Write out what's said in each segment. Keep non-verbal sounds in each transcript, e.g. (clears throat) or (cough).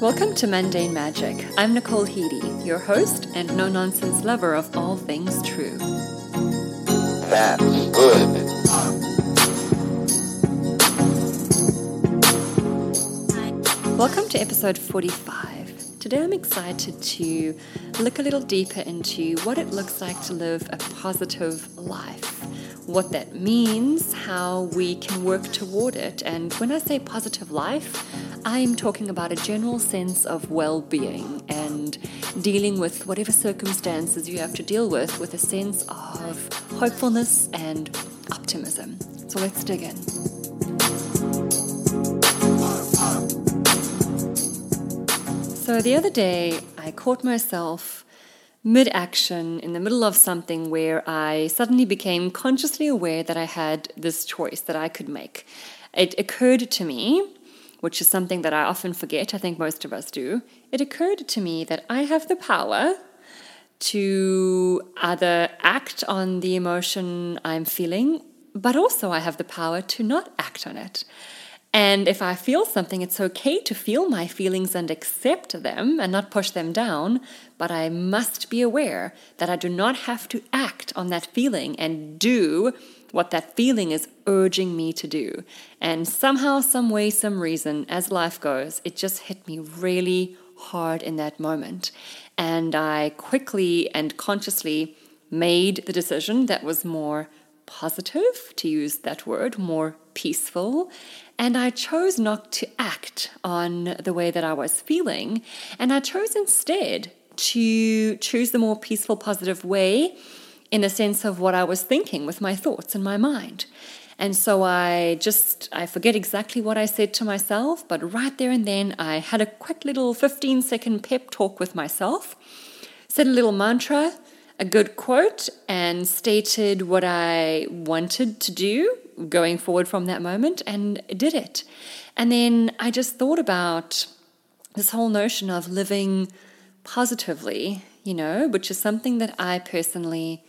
Welcome to Mundane Magic. I'm Nicole Heedy, your host and no nonsense lover of all things true. That's good. Welcome to episode 45. Today I'm excited to look a little deeper into what it looks like to live a positive life, what that means, how we can work toward it. And when I say positive life, I'm talking about a general sense of well being and dealing with whatever circumstances you have to deal with with a sense of hopefulness and optimism. So let's dig in. So the other day, I caught myself mid action in the middle of something where I suddenly became consciously aware that I had this choice that I could make. It occurred to me, which is something that I often forget, I think most of us do. It occurred to me that I have the power to either act on the emotion I'm feeling, but also I have the power to not act on it. And if I feel something, it's okay to feel my feelings and accept them and not push them down, but I must be aware that I do not have to act on that feeling and do what that feeling is urging me to do. And somehow, some way, some reason, as life goes, it just hit me really hard in that moment. And I quickly and consciously made the decision that was more positive, to use that word, more peaceful. And I chose not to act on the way that I was feeling. And I chose instead to choose the more peaceful, positive way in the sense of what I was thinking with my thoughts in my mind. And so I just, I forget exactly what I said to myself, but right there and then I had a quick little 15 second pep talk with myself, said a little mantra, a good quote, and stated what I wanted to do going forward from that moment and did it. And then I just thought about this whole notion of living positively, you know, which is something that I personally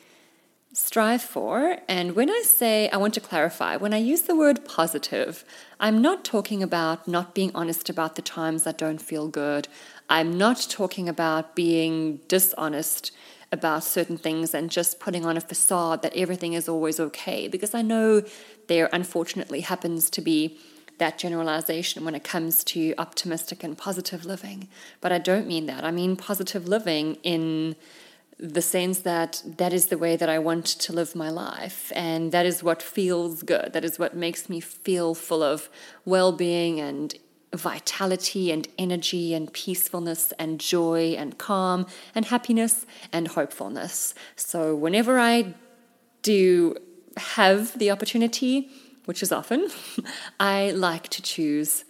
strive for. And when I say, I want to clarify, when I use the word positive, I'm not talking about not being honest about the times that don't feel good. I'm not talking about being dishonest about certain things and just putting on a facade that everything is always okay, because I know there unfortunately happens to be that generalization when it comes to optimistic and positive living. But I don't mean that. I mean positive living in the sense that that is the way that I want to live my life. And that is what feels good. That is what makes me feel full of well being and vitality and energy and peacefulness and joy and calm and happiness and hopefulness. So, whenever I do have the opportunity, which is often, (laughs) I like to choose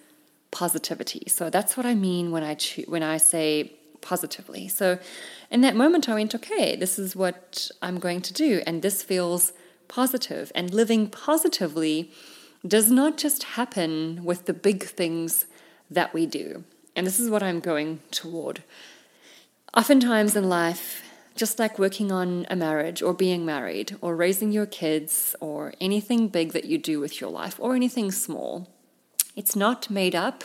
positivity. So that's what I mean when I cho- when I say positively. So in that moment, I went, okay, this is what I'm going to do. And this feels positive. And living positively does not just happen with the big things that we do. And this is what I'm going toward. Oftentimes in life, just like working on a marriage or being married or raising your kids or anything big that you do with your life or anything small, it's not made up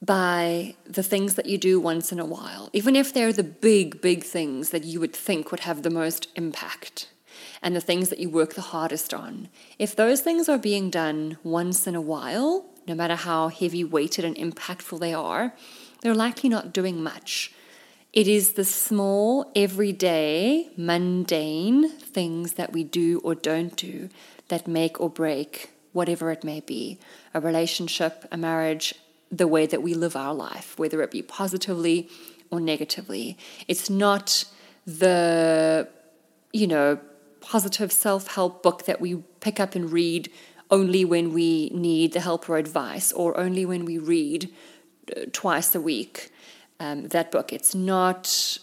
by the things that you do once in a while, even if they're the big, big things that you would think would have the most impact and the things that you work the hardest on. If those things are being done once in a while, no matter how heavy weighted and impactful they are, they're likely not doing much. It is the small, everyday, mundane things that we do or don't do that make or break whatever it may be a relationship, a marriage, the way that we live our life, whether it be positively or negatively. It's not the, you know, positive self help book that we pick up and read only when we need the help or advice, or only when we read uh, twice a week. Um, that book. It's not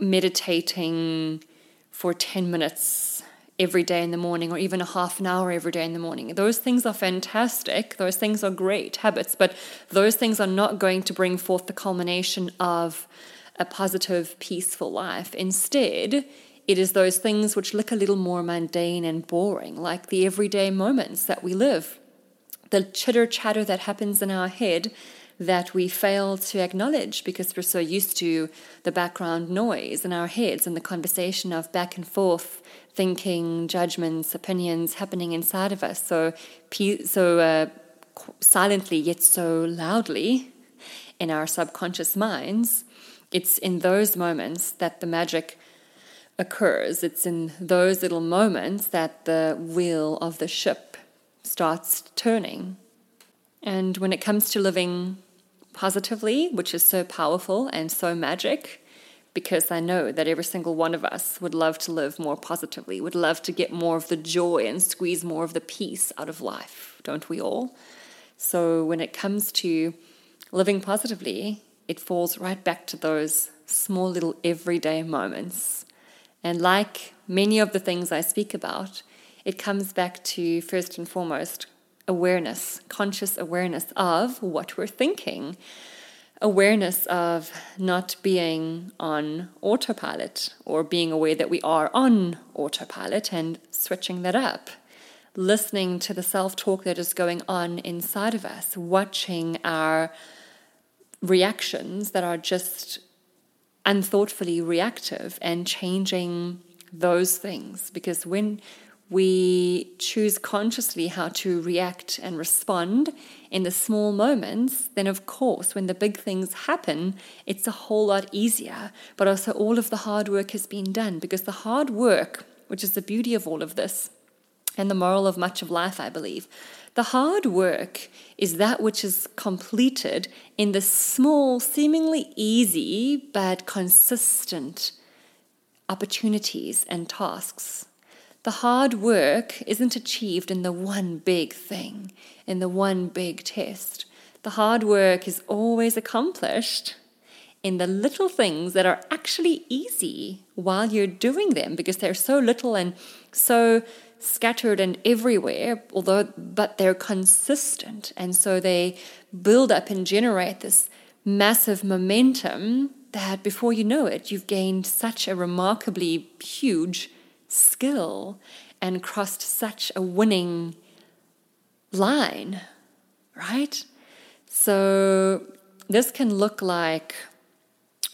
meditating for 10 minutes every day in the morning or even a half an hour every day in the morning. Those things are fantastic. Those things are great habits, but those things are not going to bring forth the culmination of a positive, peaceful life. Instead, it is those things which look a little more mundane and boring, like the everyday moments that we live, the chitter chatter that happens in our head that we fail to acknowledge because we're so used to the background noise in our heads and the conversation of back and forth thinking, judgments, opinions happening inside of us. So, so uh, silently yet so loudly in our subconscious minds. It's in those moments that the magic occurs. It's in those little moments that the wheel of the ship starts turning. And when it comes to living positively, which is so powerful and so magic, because I know that every single one of us would love to live more positively, would love to get more of the joy and squeeze more of the peace out of life, don't we all? So when it comes to living positively, it falls right back to those small little everyday moments. And like many of the things I speak about, it comes back to first and foremost awareness, conscious awareness of what we're thinking, awareness of not being on autopilot or being aware that we are on autopilot and switching that up. Listening to the self talk that is going on inside of us, watching our reactions that are just unthoughtfully reactive and changing those things. Because when we choose consciously how to react and respond in the small moments, then of course, when the big things happen, it's a whole lot easier. But also, all of the hard work has been done because the hard work, which is the beauty of all of this, and the moral of much of life, I believe, the hard work is that which is completed in the small, seemingly easy, but consistent opportunities and tasks the hard work isn't achieved in the one big thing, in the one big test. The hard work is always accomplished in the little things that are actually easy while you're doing them because they're so little and so scattered and everywhere although but they're consistent and so they build up and generate this massive momentum that before you know it you've gained such a remarkably huge skill and crossed such a winning line, right? So this can look like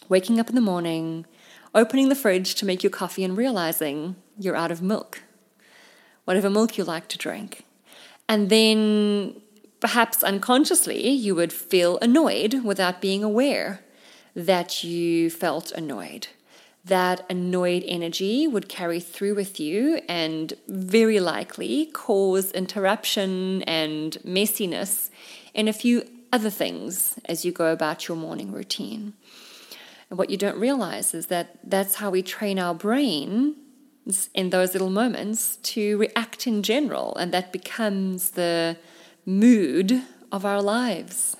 waking up in the morning, opening the fridge to make your coffee and realizing you're out of milk, whatever milk you like to drink. And then perhaps unconsciously you would feel annoyed without being aware that you felt annoyed that annoyed energy would carry through with you and very likely cause interruption and messiness in a few other things as you go about your morning routine. And what you don't realize is that that's how we train our brain in those little moments to react in general, and that becomes the mood of our lives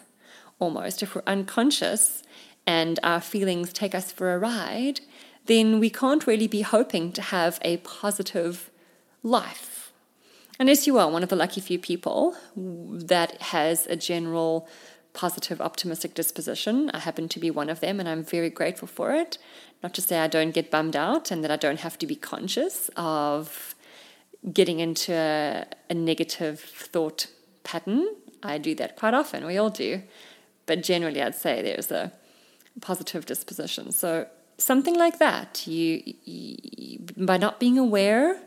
almost. If we're unconscious and our feelings take us for a ride, then we can't really be hoping to have a positive life. Unless you are one of the lucky few people that has a general positive, optimistic disposition. I happen to be one of them, and I'm very grateful for it. Not to say I don't get bummed out and that I don't have to be conscious of getting into a, a negative thought pattern. I do that quite often, we all do. But generally, I'd say there's a positive disposition. So something like that. You, you, by not being aware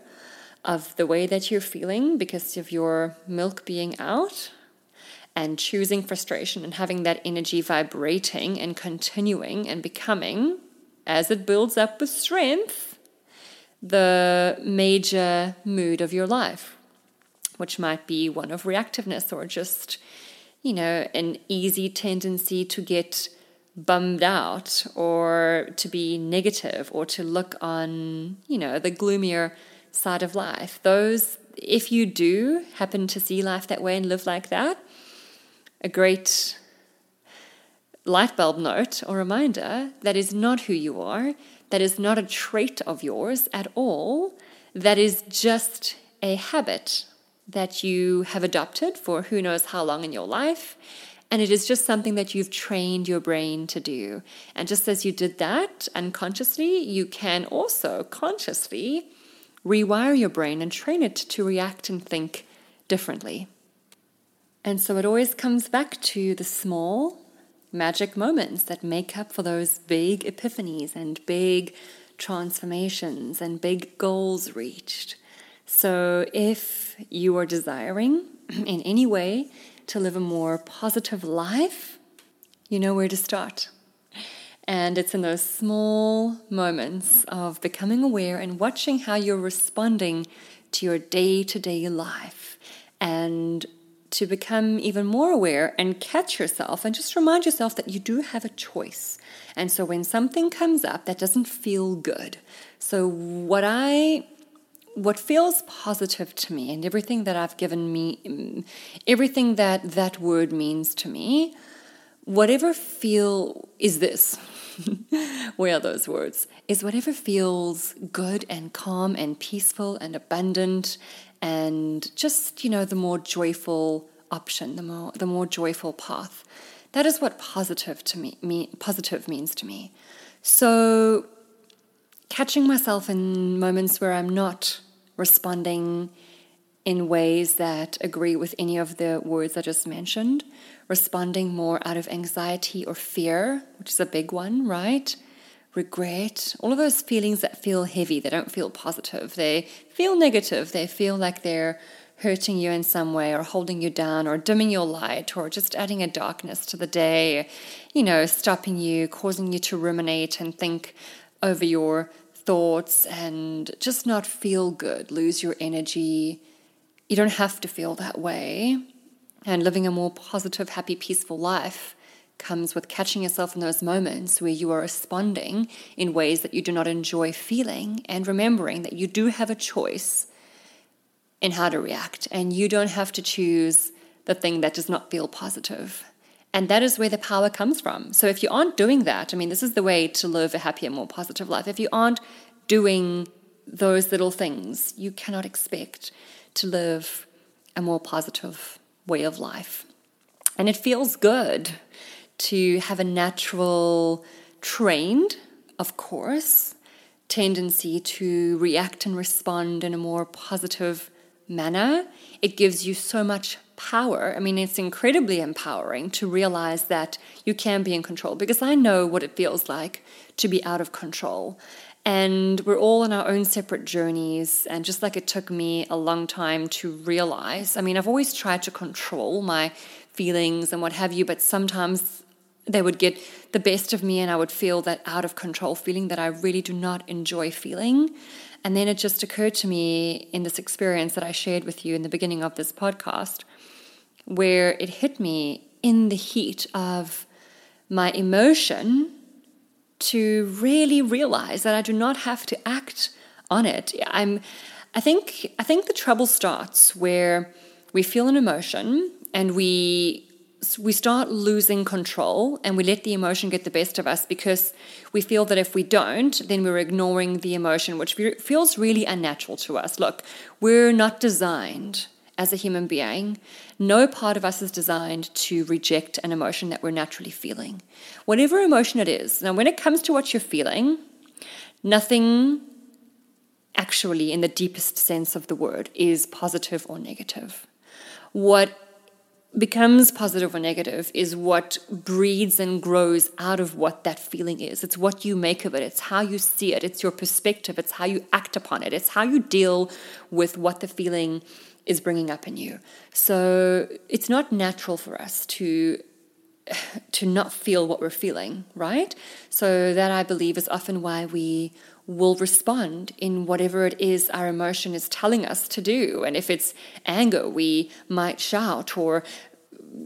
of the way that you're feeling because of your milk being out and choosing frustration and having that energy vibrating and continuing and becoming as it builds up with strength the major mood of your life which might be one of reactiveness or just you know an easy tendency to get bummed out or to be negative or to look on, you know, the gloomier side of life. Those, if you do happen to see life that way and live like that, a great light bulb note or reminder that is not who you are, that is not a trait of yours at all, that is just a habit that you have adopted for who knows how long in your life and it is just something that you've trained your brain to do. And just as you did that unconsciously, you can also consciously rewire your brain and train it to react and think differently. And so it always comes back to the small, magic moments that make up for those big epiphanies and big transformations and big goals reached. So, if you are desiring (clears throat) in any way to live a more positive life, you know where to start. And it's in those small moments of becoming aware and watching how you're responding to your day to day life and to become even more aware and catch yourself and just remind yourself that you do have a choice. And so when something comes up that doesn't feel good, so what I what feels positive to me and everything that I've given me mm, everything that that word means to me, whatever feel is this (laughs) where are those words? Is whatever feels good and calm and peaceful and abundant and just, you know, the more joyful option, the more the more joyful path. That is what positive to me, me positive means to me. So catching myself in moments where I'm not responding in ways that agree with any of the words I just mentioned, responding more out of anxiety or fear, which is a big one, right? Regret, all of those feelings that feel heavy, they don't feel positive, they feel negative, they feel like they're hurting you in some way or holding you down or dimming your light or just adding a darkness to the day, you know, stopping you, causing you to ruminate and think over your thoughts and just not feel good, lose your energy, you don't have to feel that way. And living a more positive, happy, peaceful life comes with catching yourself in those moments where you are responding in ways that you do not enjoy feeling and remembering that you do have a choice in how to react and you don't have to choose the thing that does not feel positive. And that is where the power comes from. So if you aren't doing that, I mean, this is the way to live a happier, more positive life. If you aren't doing those little things, you cannot expect to live a more positive way of life. And it feels good to have a natural, trained, of course, tendency to react and respond in a more positive manner. It gives you so much power. I mean, it's incredibly empowering to realize that you can be in control because I know what it feels like to be out of control. And we're all on our own separate journeys. And just like it took me a long time to realize, I mean, I've always tried to control my feelings and what have you, but sometimes they would get the best of me and I would feel that out of control feeling that I really do not enjoy feeling. And then it just occurred to me in this experience that I shared with you in the beginning of this podcast, where it hit me in the heat of my emotion to really realize that I do not have to act on it. I'm I think I think the trouble starts where we feel an emotion and we we start losing control and we let the emotion get the best of us because we feel that if we don't, then we're ignoring the emotion, which feels really unnatural to us. Look, we're not designed as a human being, no part of us is designed to reject an emotion that we're naturally feeling. Whatever emotion it is. Now, when it comes to what you're feeling, nothing actually, in the deepest sense of the word, is positive or negative. What becomes positive or negative is what breeds and grows out of what that feeling is. It's what you make of it, it's how you see it, it's your perspective, it's how you act upon it, it's how you deal with what the feeling is bringing up in you. So it's not natural for us to (sighs) to not feel what we're feeling, right? So that I believe is often why we will respond in whatever it is our emotion is telling us to do. And if it's anger, we might shout or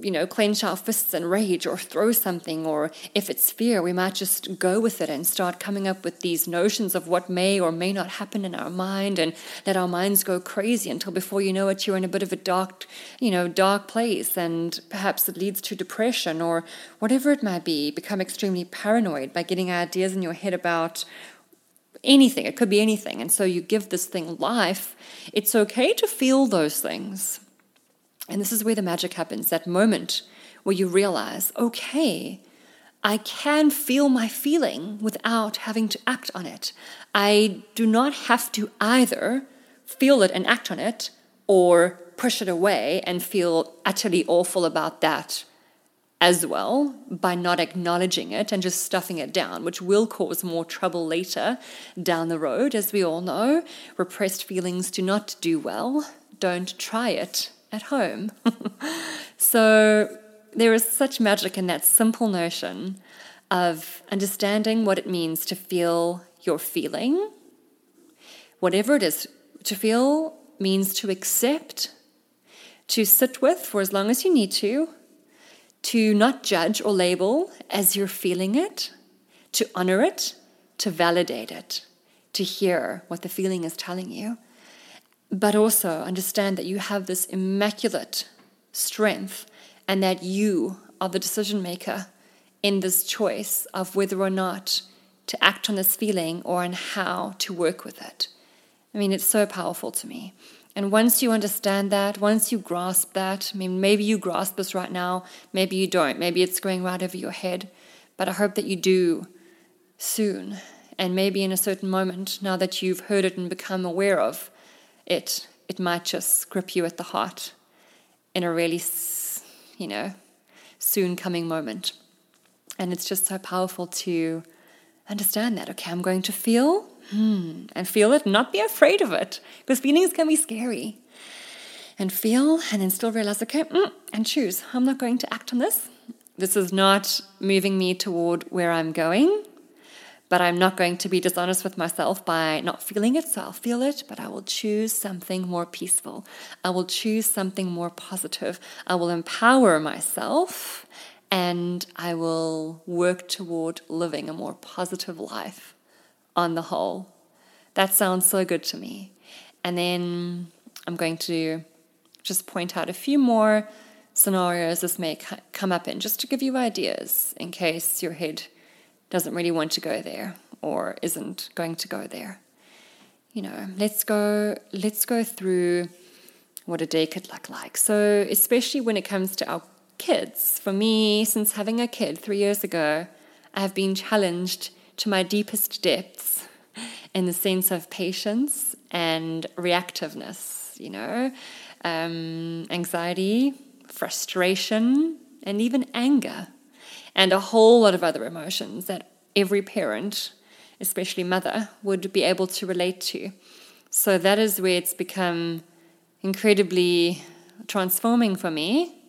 you know, clench our fists and rage or throw something, or if it's fear, we might just go with it and start coming up with these notions of what may or may not happen in our mind and let our minds go crazy until before you know it, you're in a bit of a dark, you know, dark place and perhaps it leads to depression or whatever it might be, become extremely paranoid by getting ideas in your head about anything. It could be anything. And so you give this thing life. It's okay to feel those things. And this is where the magic happens that moment where you realize, okay, I can feel my feeling without having to act on it. I do not have to either feel it and act on it or push it away and feel utterly awful about that as well by not acknowledging it and just stuffing it down, which will cause more trouble later down the road, as we all know. Repressed feelings do not do well. Don't try it at home. (laughs) so there is such magic in that simple notion of understanding what it means to feel your feeling. Whatever it is, to feel means to accept, to sit with for as long as you need to, to not judge or label as you're feeling it, to honor it, to validate it, to hear what the feeling is telling you, but also understand that you have this immaculate strength and that you are the decision maker in this choice of whether or not to act on this feeling or on how to work with it. I mean, it's so powerful to me. And once you understand that, once you grasp that, I mean, maybe you grasp this right now, maybe you don't, maybe it's going right over your head, but I hope that you do soon. And maybe in a certain moment, now that you've heard it and become aware of it, it might just grip you at the heart in a really, you know, soon coming moment. And it's just so powerful to understand that. Okay, I'm going to feel hmm, and feel it, not be afraid of it, because feelings can be scary. And feel and then still realize, okay, mm, and choose. I'm not going to act on this. This is not moving me toward where I'm going, but I'm not going to be dishonest with myself by not feeling it. So I'll feel it, but I will choose something more peaceful. I will choose something more positive. I will empower myself and I will work toward living a more positive life on the whole. That sounds so good to me. And then I'm going to just point out a few more scenarios this may come up in, just to give you ideas in case your head doesn't really want to go there or isn't going to go there. You know, let's go let's go through what a day could look like. So, especially when it comes to our kids. For me, since having a kid three years ago, I have been challenged to my deepest depths in the sense of patience and reactiveness, you know, um, anxiety, frustration, and even anger, and a whole lot of other emotions that every parent, especially mother, would be able to relate to. So that is where it's become incredibly transforming for me.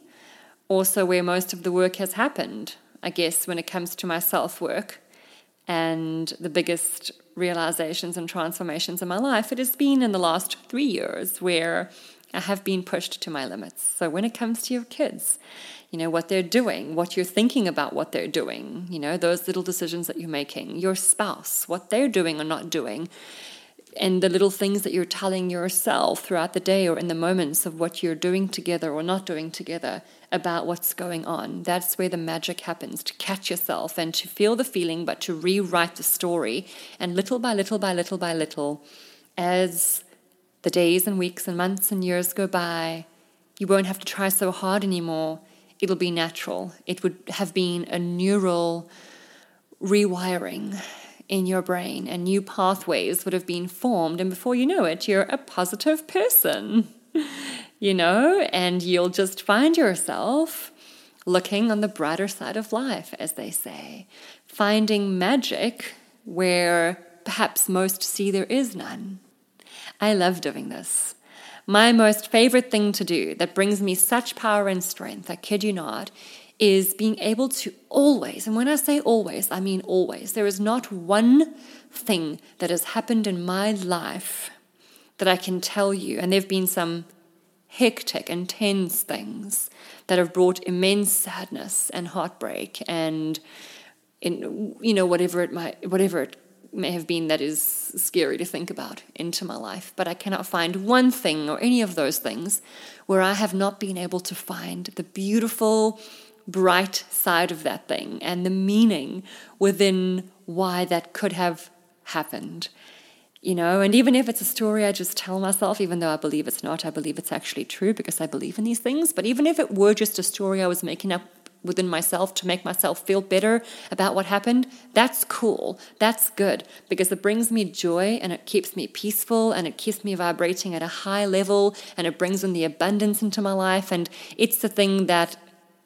Also where most of the work has happened, I guess, when it comes to my self work and the biggest realizations and transformations in my life, it has been in the last three years where I have been pushed to my limits. So when it comes to your kids, you know, what they're doing, what you're thinking about what they're doing, you know, those little decisions that you're making, your spouse, what they're doing or not doing, and the little things that you're telling yourself throughout the day or in the moments of what you're doing together or not doing together about what's going on. That's where the magic happens to catch yourself and to feel the feeling, but to rewrite the story. And little by little by little by little, as the days and weeks and months and years go by, you won't have to try so hard anymore. It'll be natural. It would have been a neural rewiring in your brain and new pathways would have been formed. And before you know it, you're a positive person, (laughs) you know, and you'll just find yourself looking on the brighter side of life, as they say, finding magic where perhaps most see there is none. I love doing this. My most favorite thing to do that brings me such power and strength, I kid you not, is being able to always, and when I say always, I mean always, there is not one thing that has happened in my life that I can tell you, and there have been some hectic, intense things that have brought immense sadness and heartbreak and in you know whatever it might whatever it may have been that is scary to think about into my life. But i cannot find one thing or any of those things where i have not been able to find the beautiful bright side of that thing and the meaning within why that could have happened. You know, and even if it's a story I just tell myself, even though I believe it's not, I believe it's actually true because I believe in these things. But even if it were just a story I was making up within myself to make myself feel better about what happened, that's cool. That's good because it brings me joy and it keeps me peaceful and it keeps me vibrating at a high level and it brings in the abundance into my life. And it's the thing that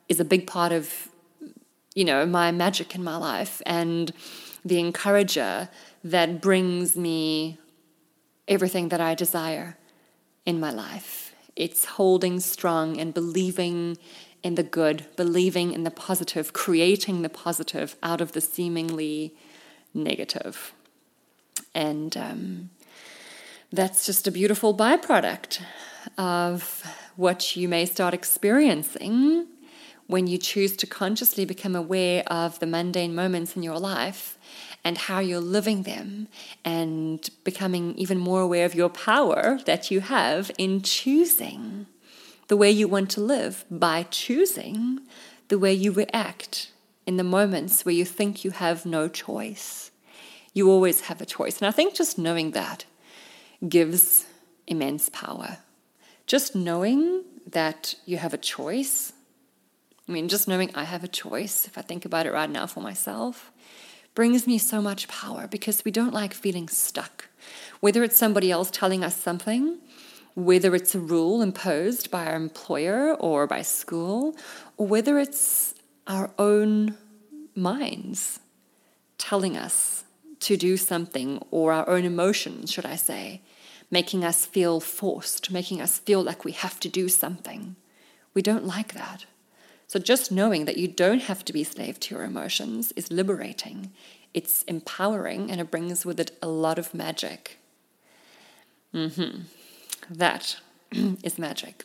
is a big part of you know, my magic in my life and the encourager that brings me everything that I desire in my life. It's holding strong and believing in the good, believing in the positive, creating the positive out of the seemingly negative. And um, that's just a beautiful byproduct of what you may start experiencing when you choose to consciously become aware of the mundane moments in your life and how you're living them and becoming even more aware of your power that you have in choosing the way you want to live by choosing the way you react in the moments where you think you have no choice. You always have a choice. And I think just knowing that gives immense power. Just knowing that you have a choice. I mean, just knowing I have a choice, if I think about it right now for myself, brings me so much power because we don't like feeling stuck. Whether it's somebody else telling us something, whether it's a rule imposed by our employer or by school, or whether it's our own minds telling us to do something, or our own emotions, should I say, making us feel forced, making us feel like we have to do something. We don't like that. So just knowing that you don't have to be slave to your emotions is liberating. It's empowering and it brings with it a lot of magic. Mm-hmm. That (clears throat) is magic.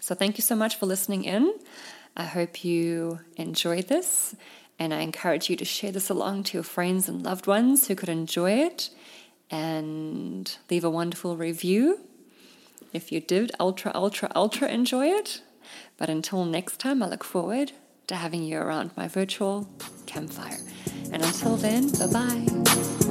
So thank you so much for listening in. I hope you enjoyed this and I encourage you to share this along to your friends and loved ones who could enjoy it and leave a wonderful review if you did ultra, ultra, ultra enjoy it. But until next time, I look forward to having you around my virtual campfire. And until then, bye bye.